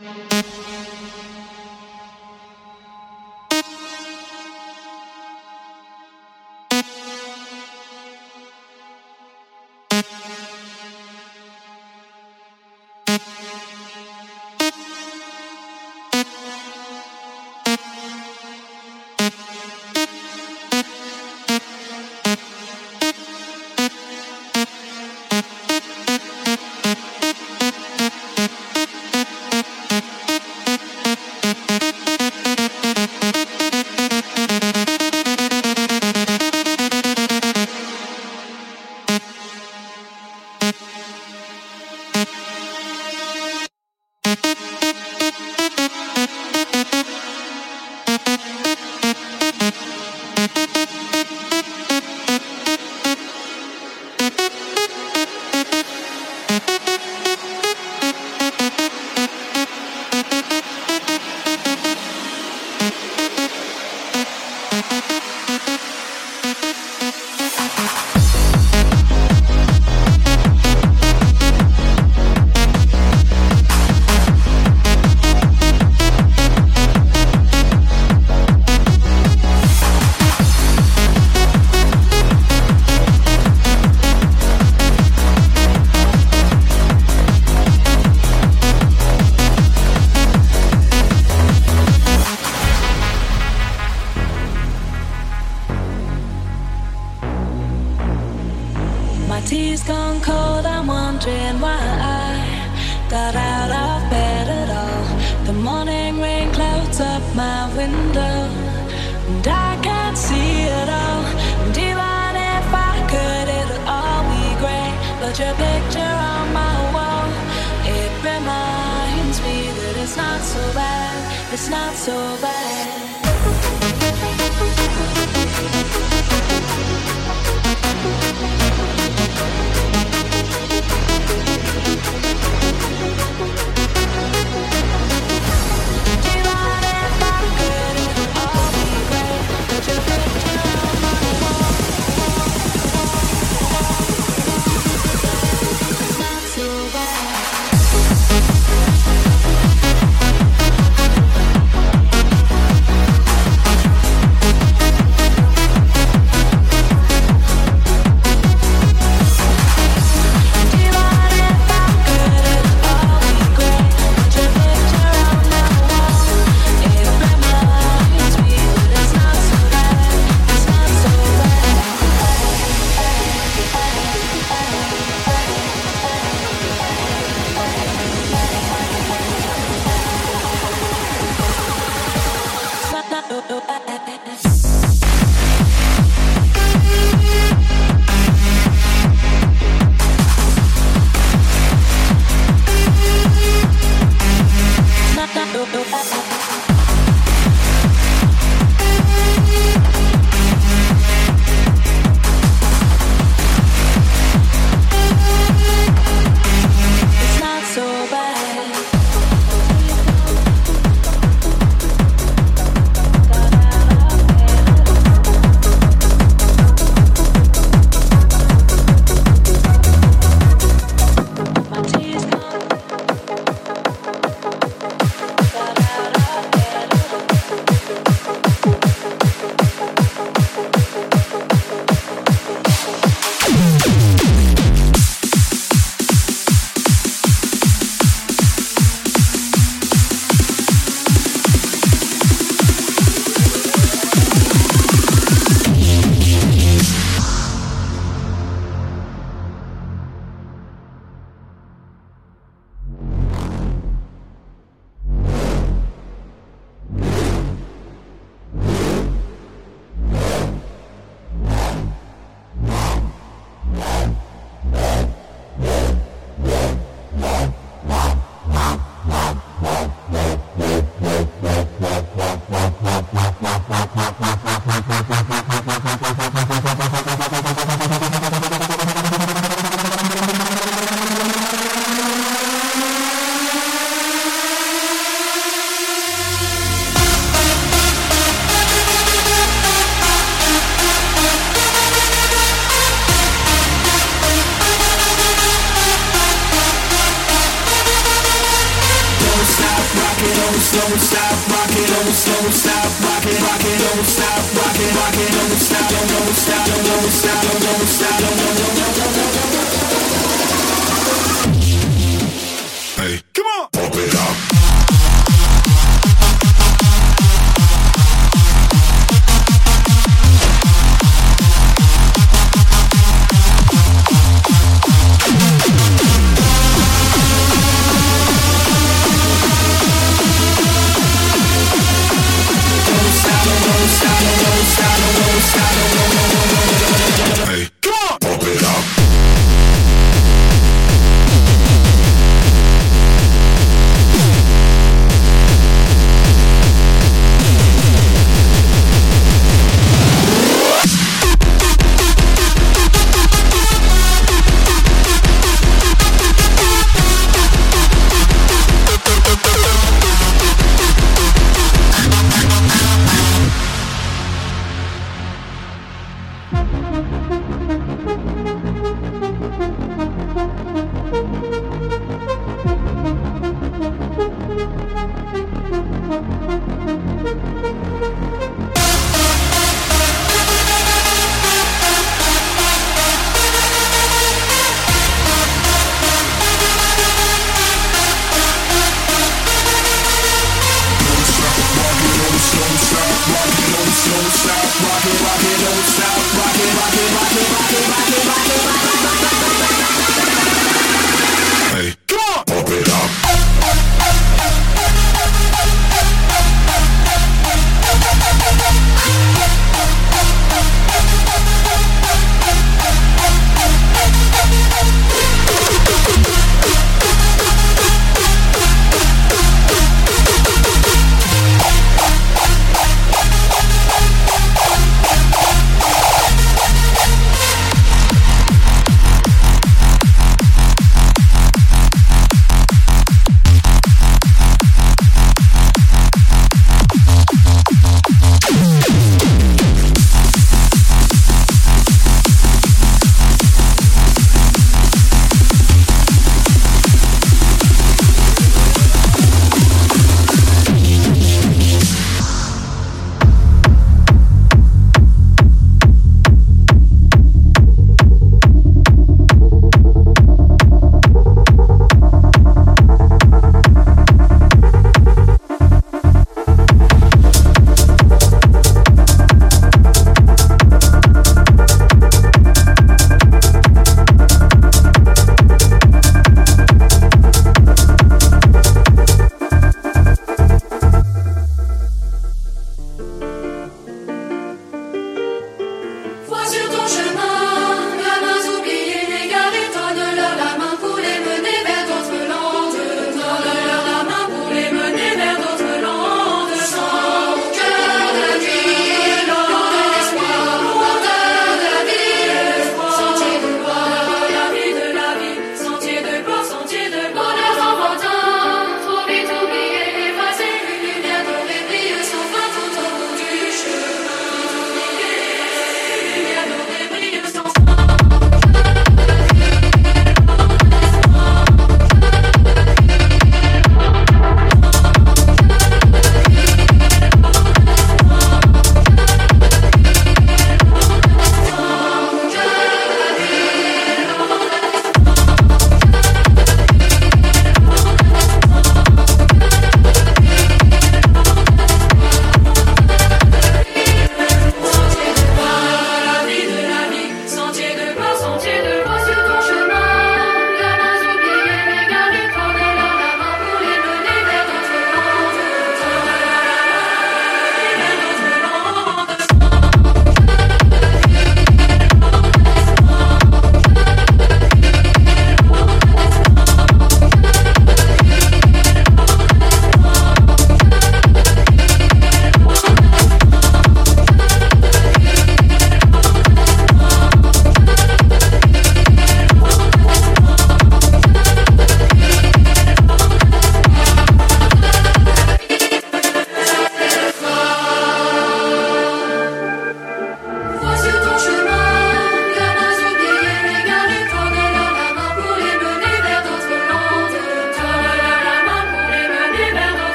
Música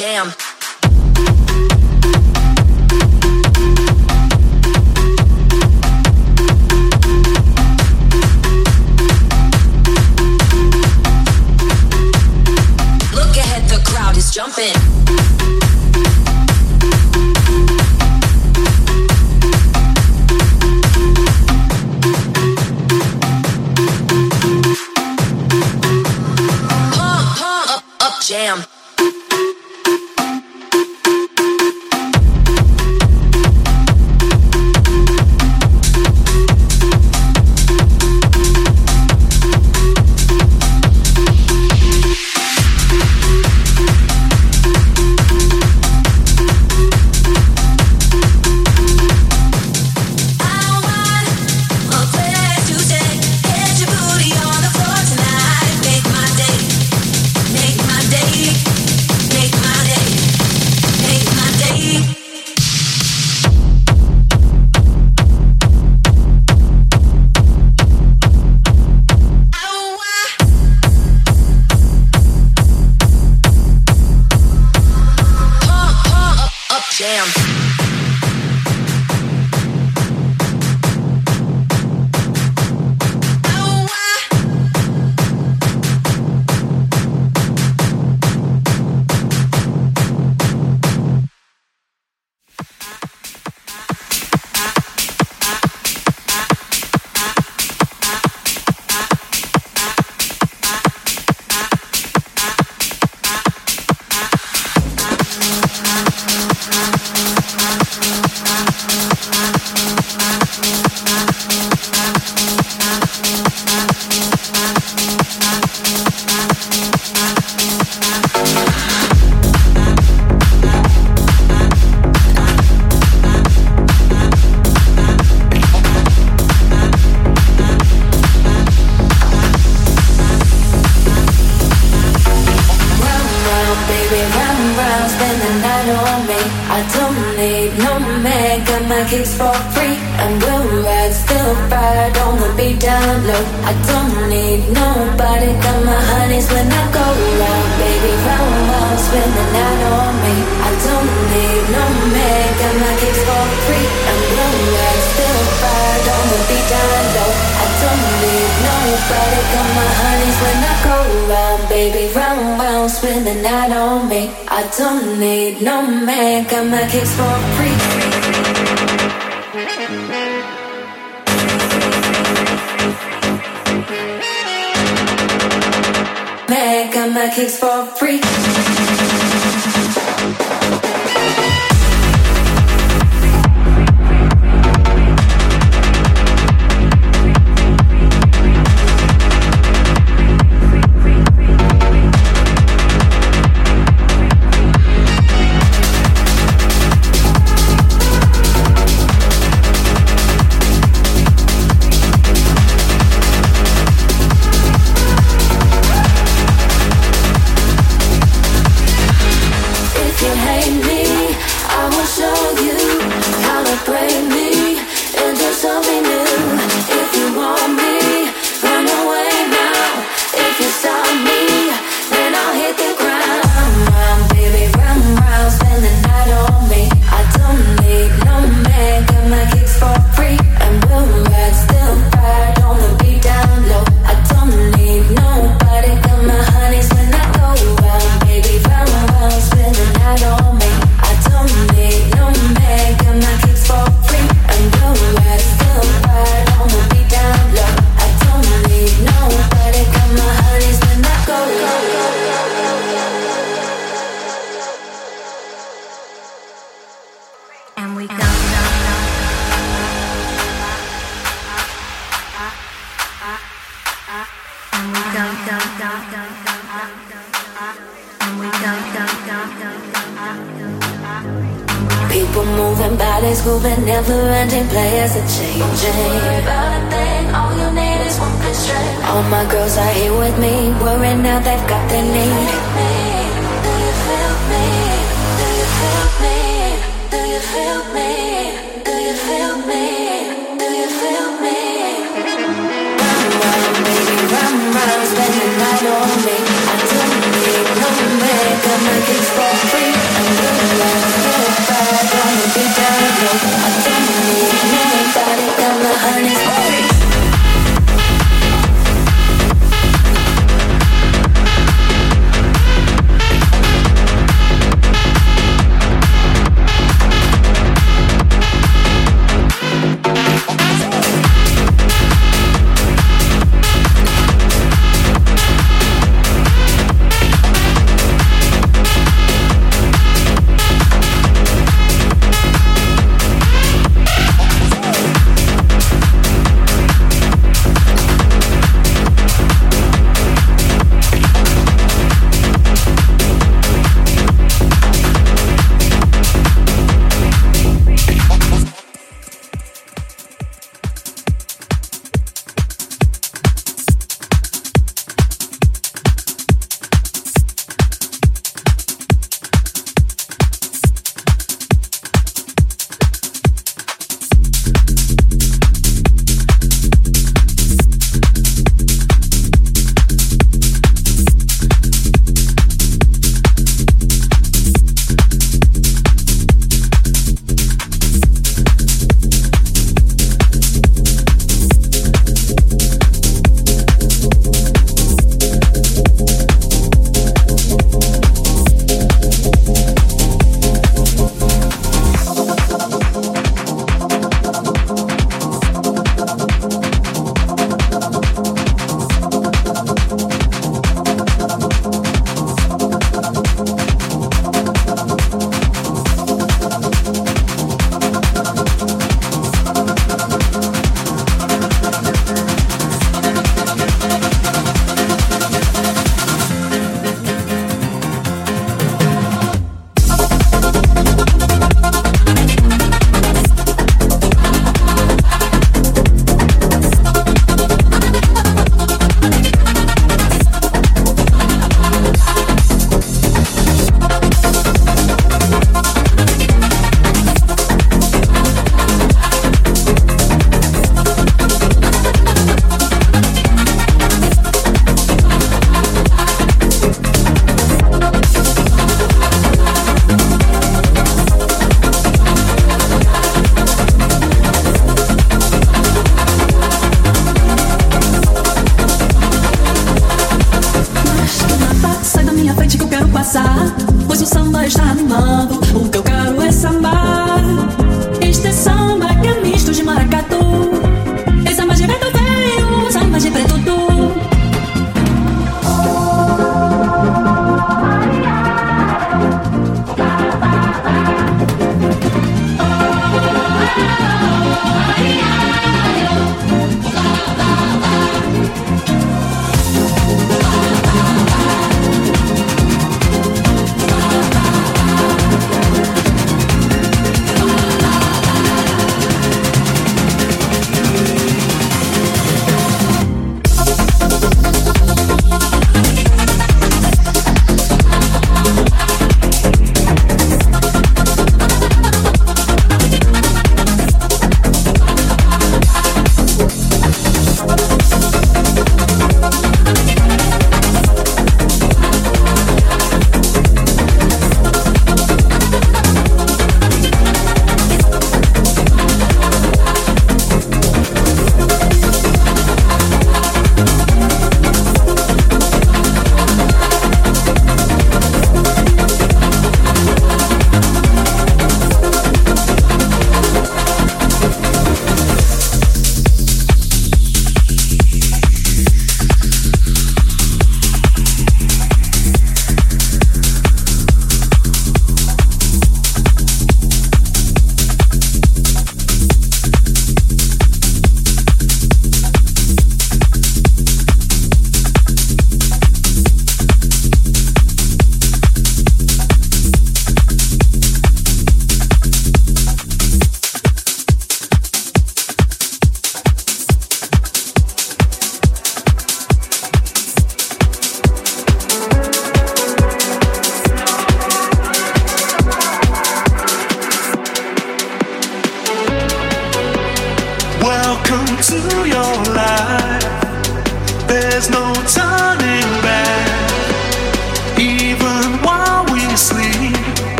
You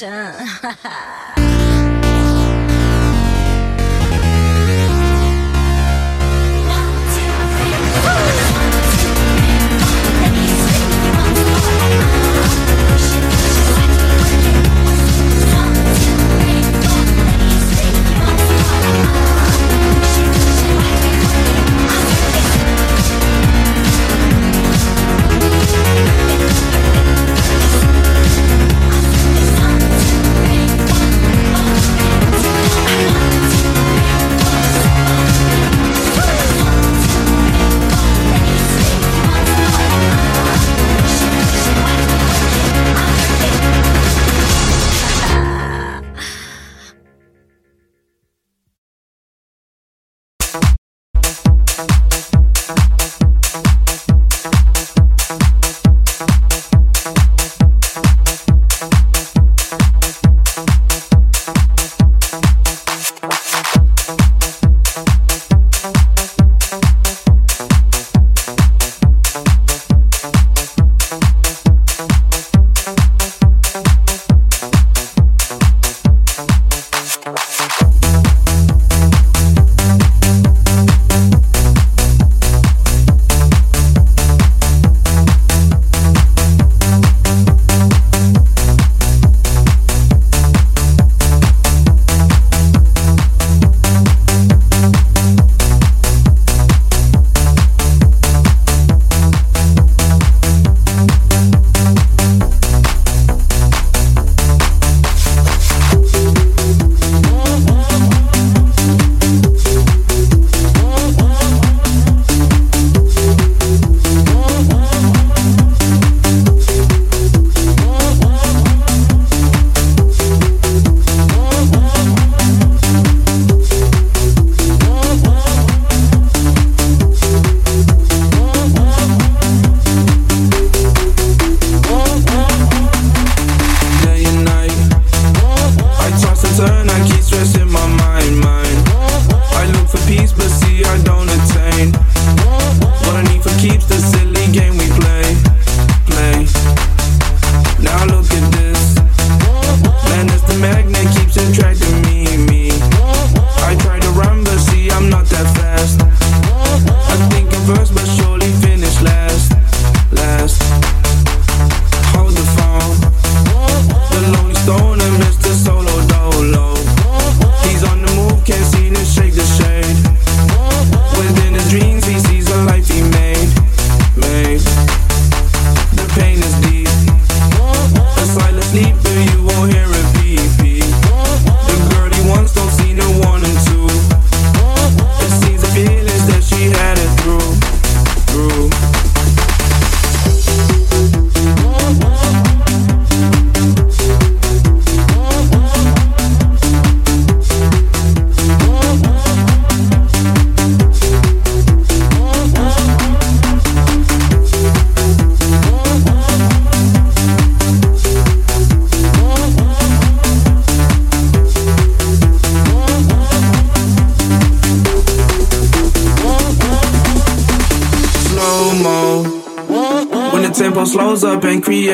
Perfection.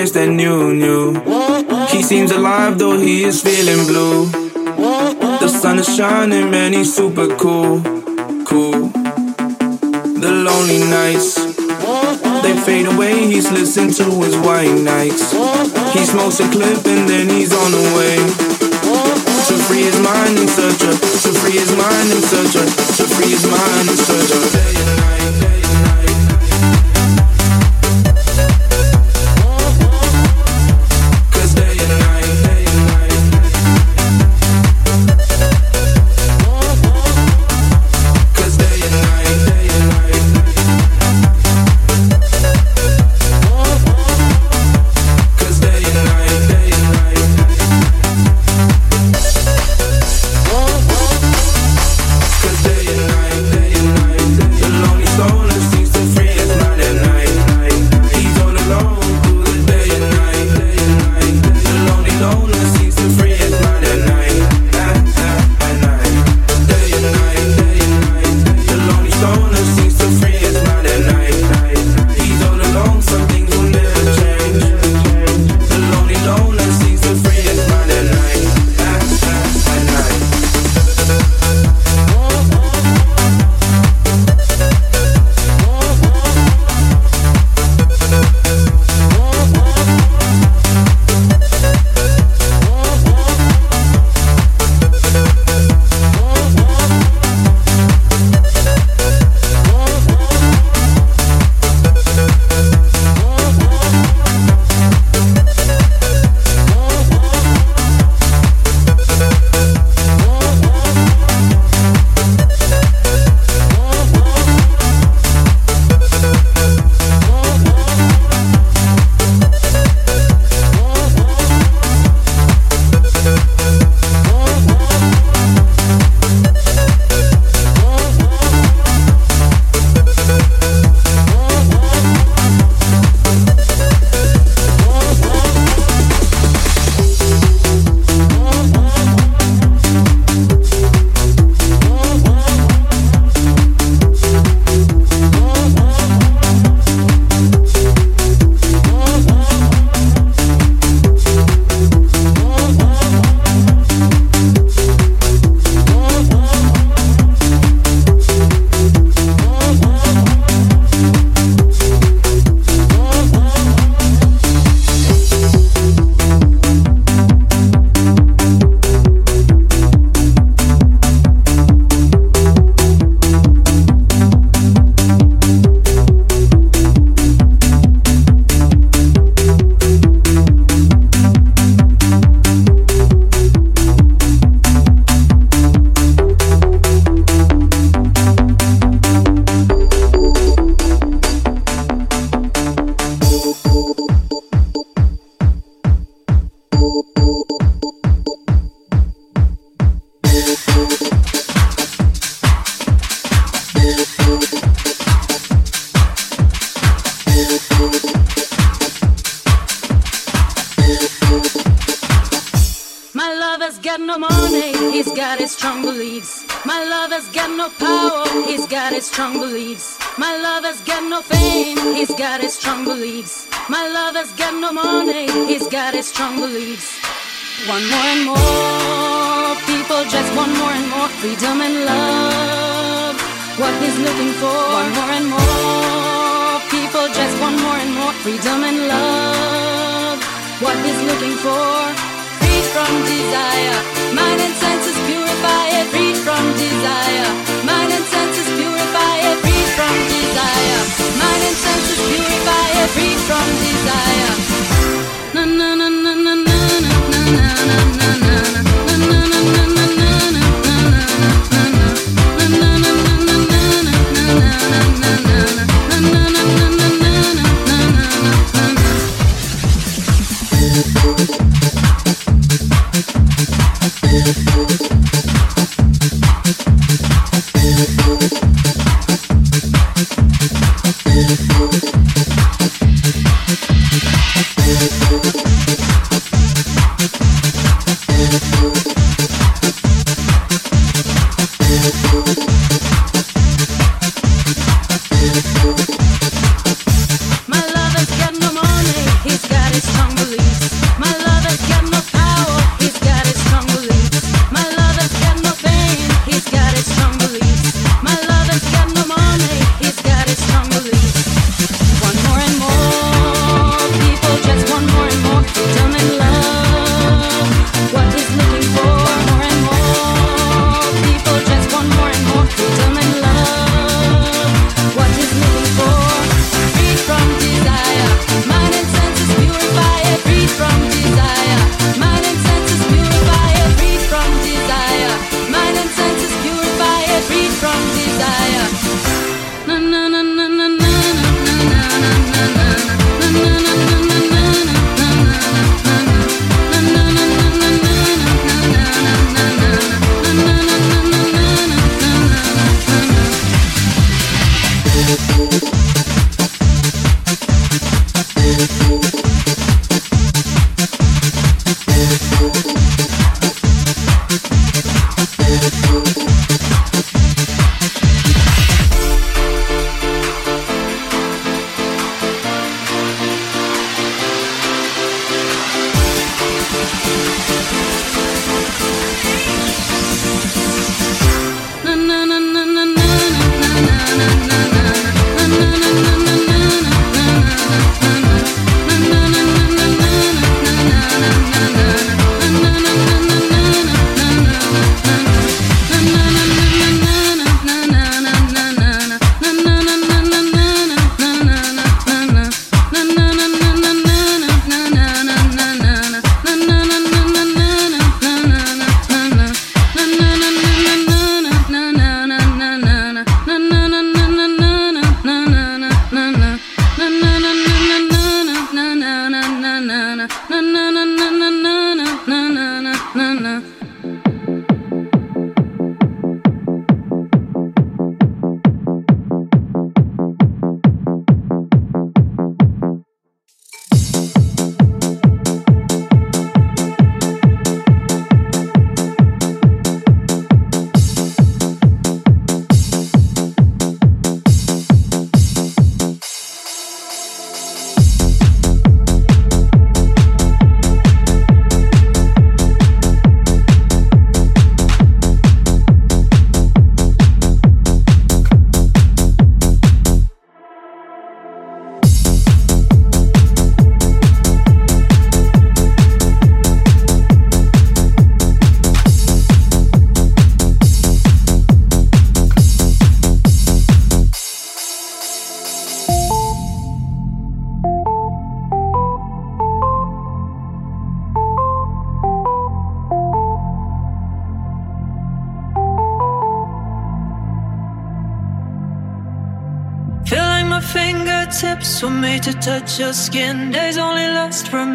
creates that new, new. He seems alive though he is feeling blue. The sun is shining, man, he's super cool, cool. The lonely nights, they fade away, he's listening to his white nights. He smokes a clip and then he's on the way. To free his mind and search to free his mind and search to free his mind and search Day and night, day and night. Your skin. Days only last for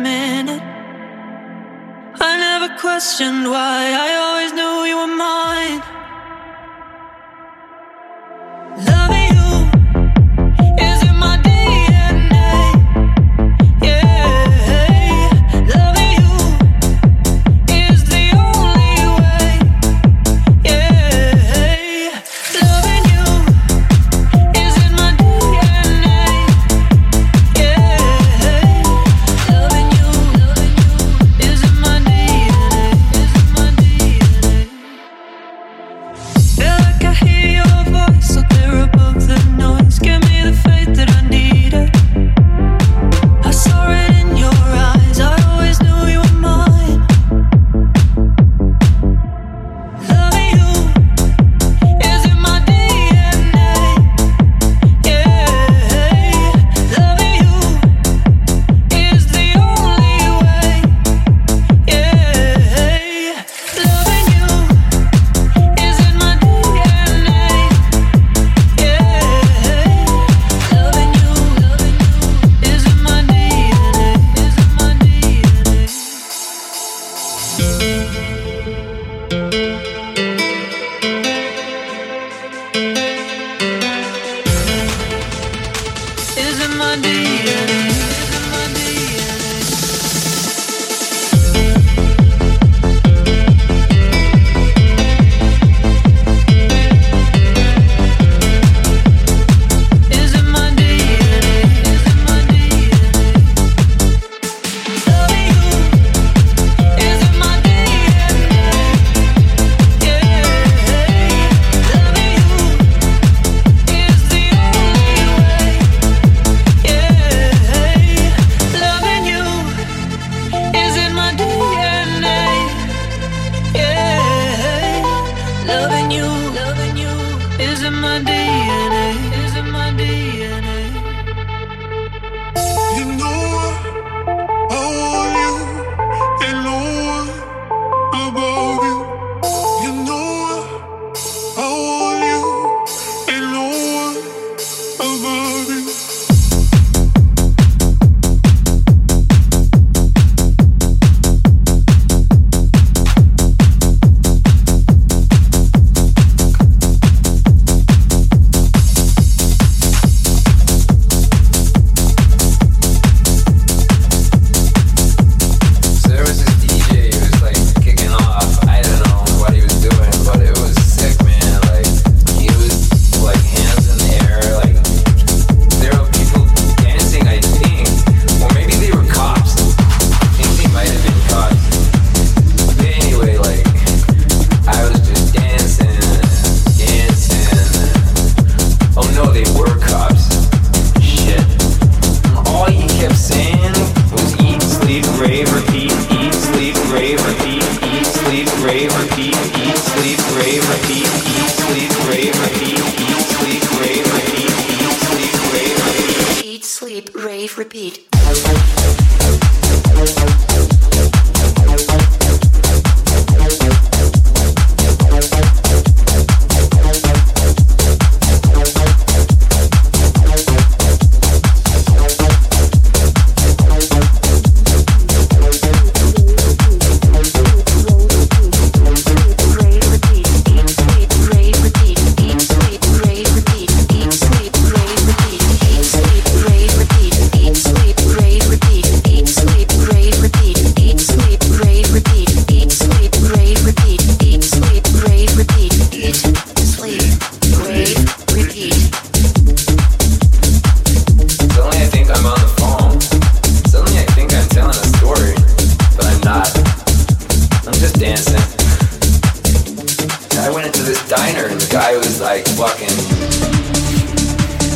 like, fucking,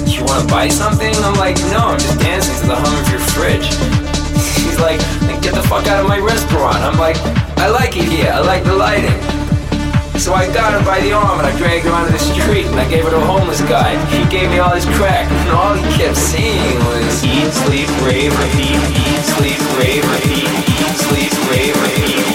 you wanna buy something? I'm like, no, I'm just dancing to the hum of your fridge. She's like, get the fuck out of my restaurant. I'm like, I like it here, I like the lighting. So I got her by the arm and I dragged her onto the street and I gave her to a homeless guy. He gave me all his crack and all he kept saying was eat, sleep, rave, repeat, eat, sleep, rave, repeat, eat, sleep, rave, repeat,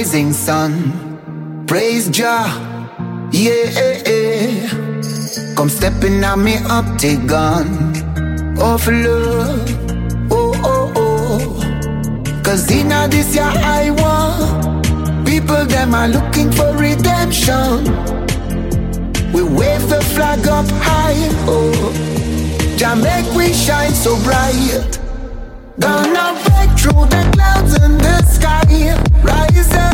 rising sun. Praise Jah, yeah. Come stepping on me up, take gun. of love, oh, oh, oh. Cause in all this, yeah, I want. People, them are looking for redemption. We wave the flag up high, oh. Jamaica we shine so bright. Gonna break through the clouds in the sky, rise up.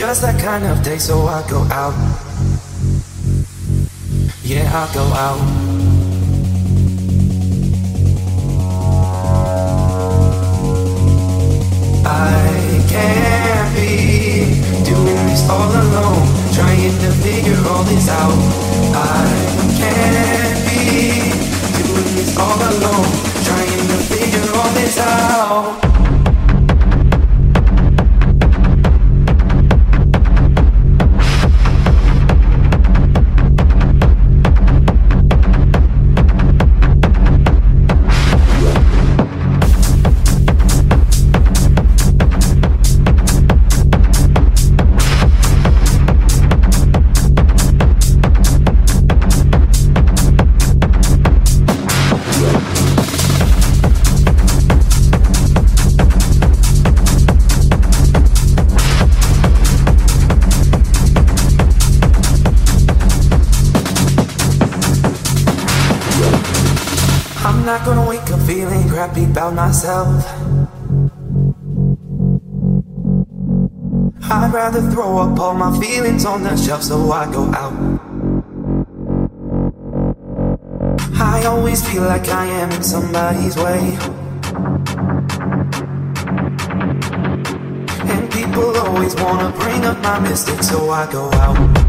Just that kind of day, so I found myself. I'd rather throw up all my feelings on the shelf so I go out. I always feel like I am in somebody's way. And people always wanna bring up my mistakes so I go out.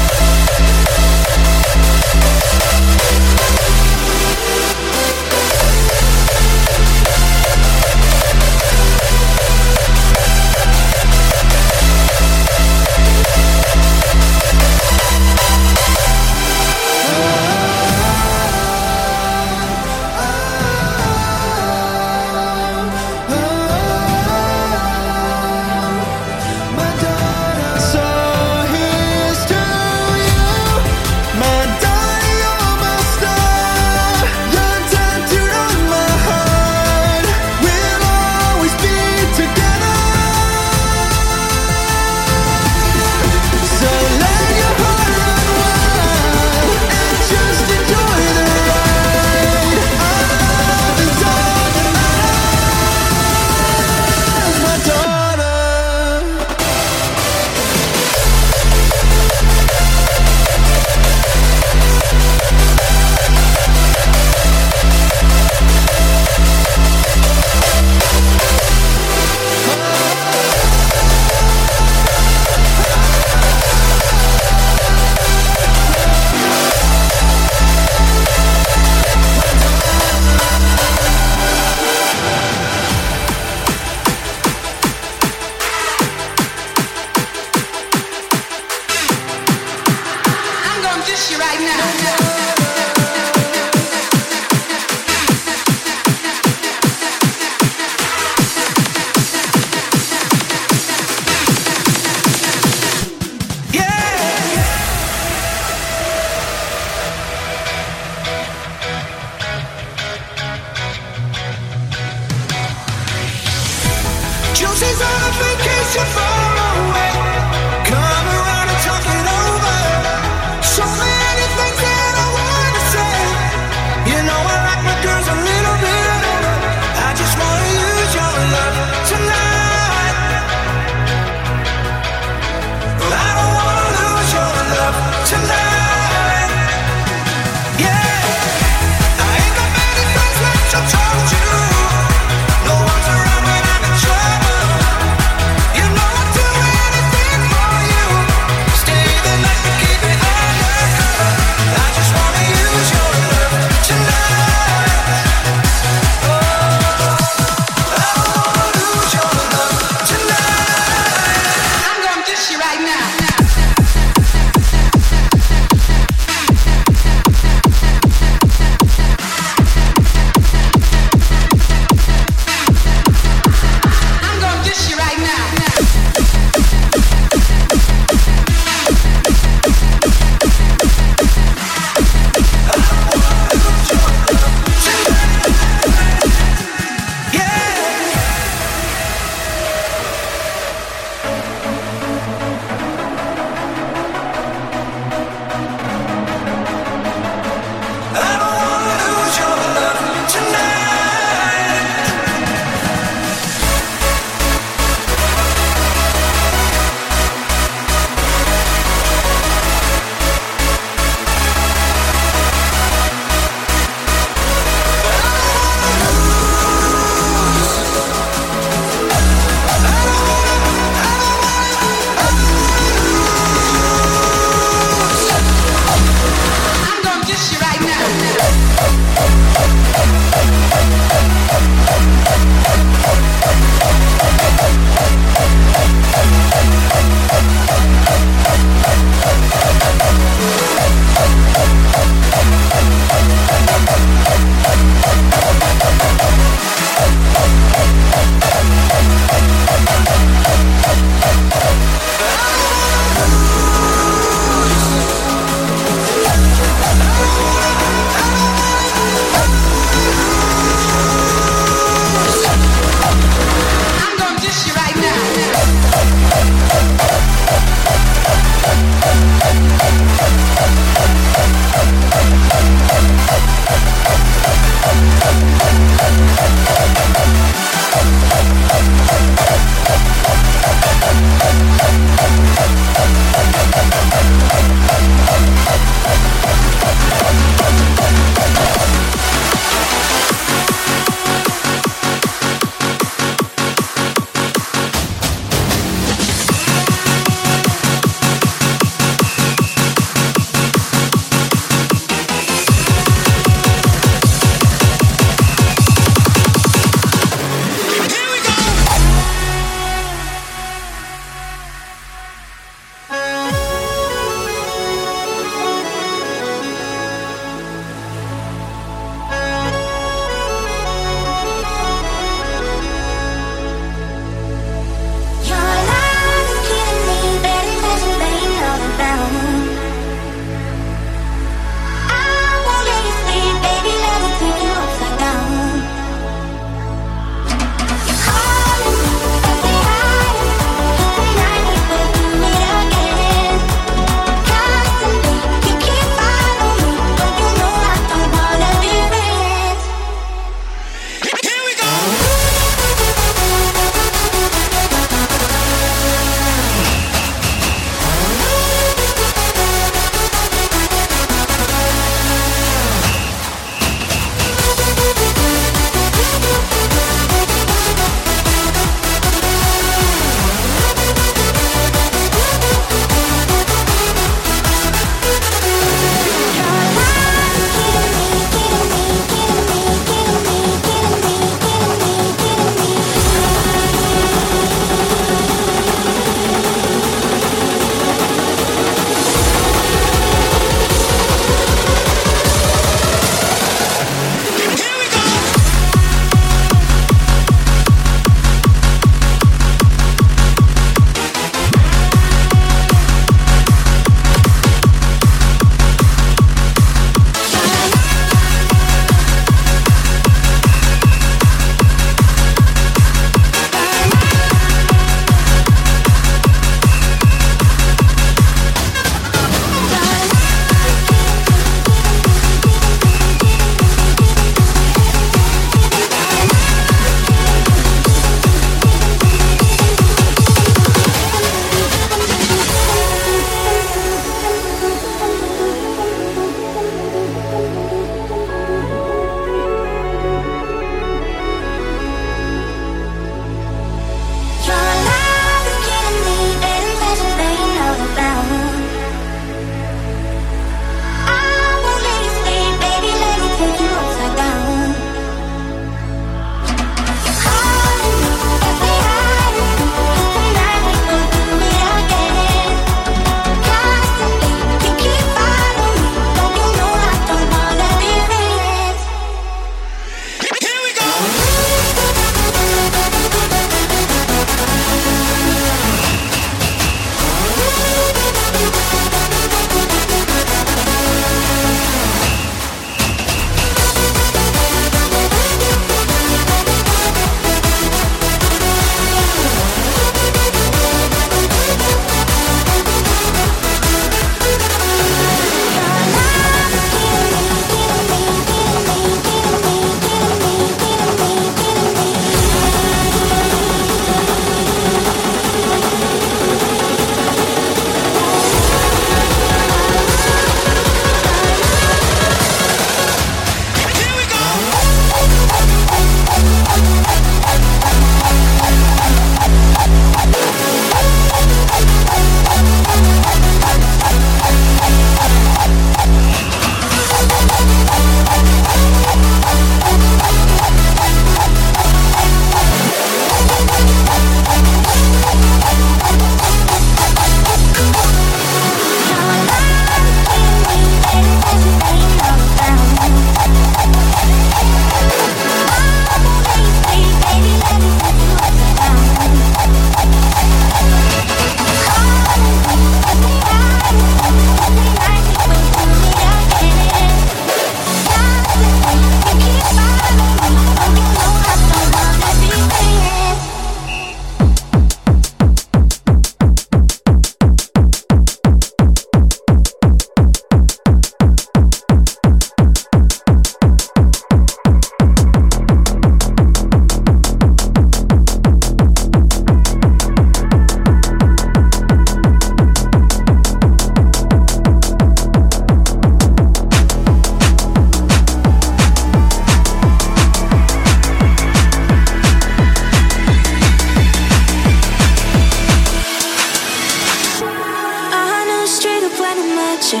So I.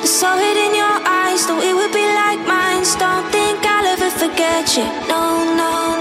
I saw it in your eyes, though it would be like mine. Don't think I'll ever forget you. No, no, no.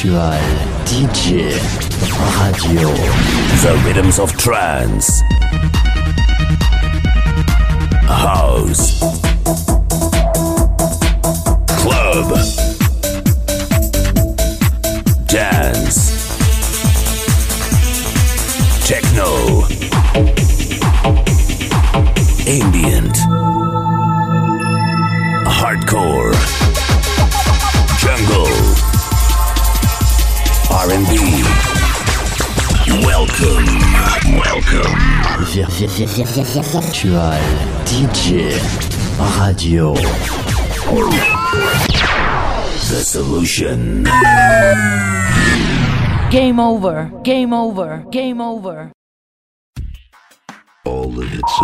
Virtual DJ Radio. The rhythms of trance. Virtual DJ Radio. The solution. Game over, game over, game over. All of it's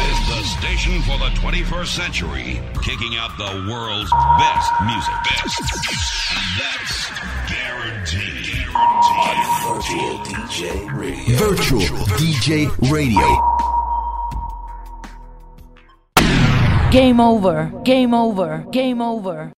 is the station for the 21st century, kicking out the world's best music. Best. That's Virtual DJ Radio. Virtual, Virtual DJ Radio. Game over. Game over. Game over.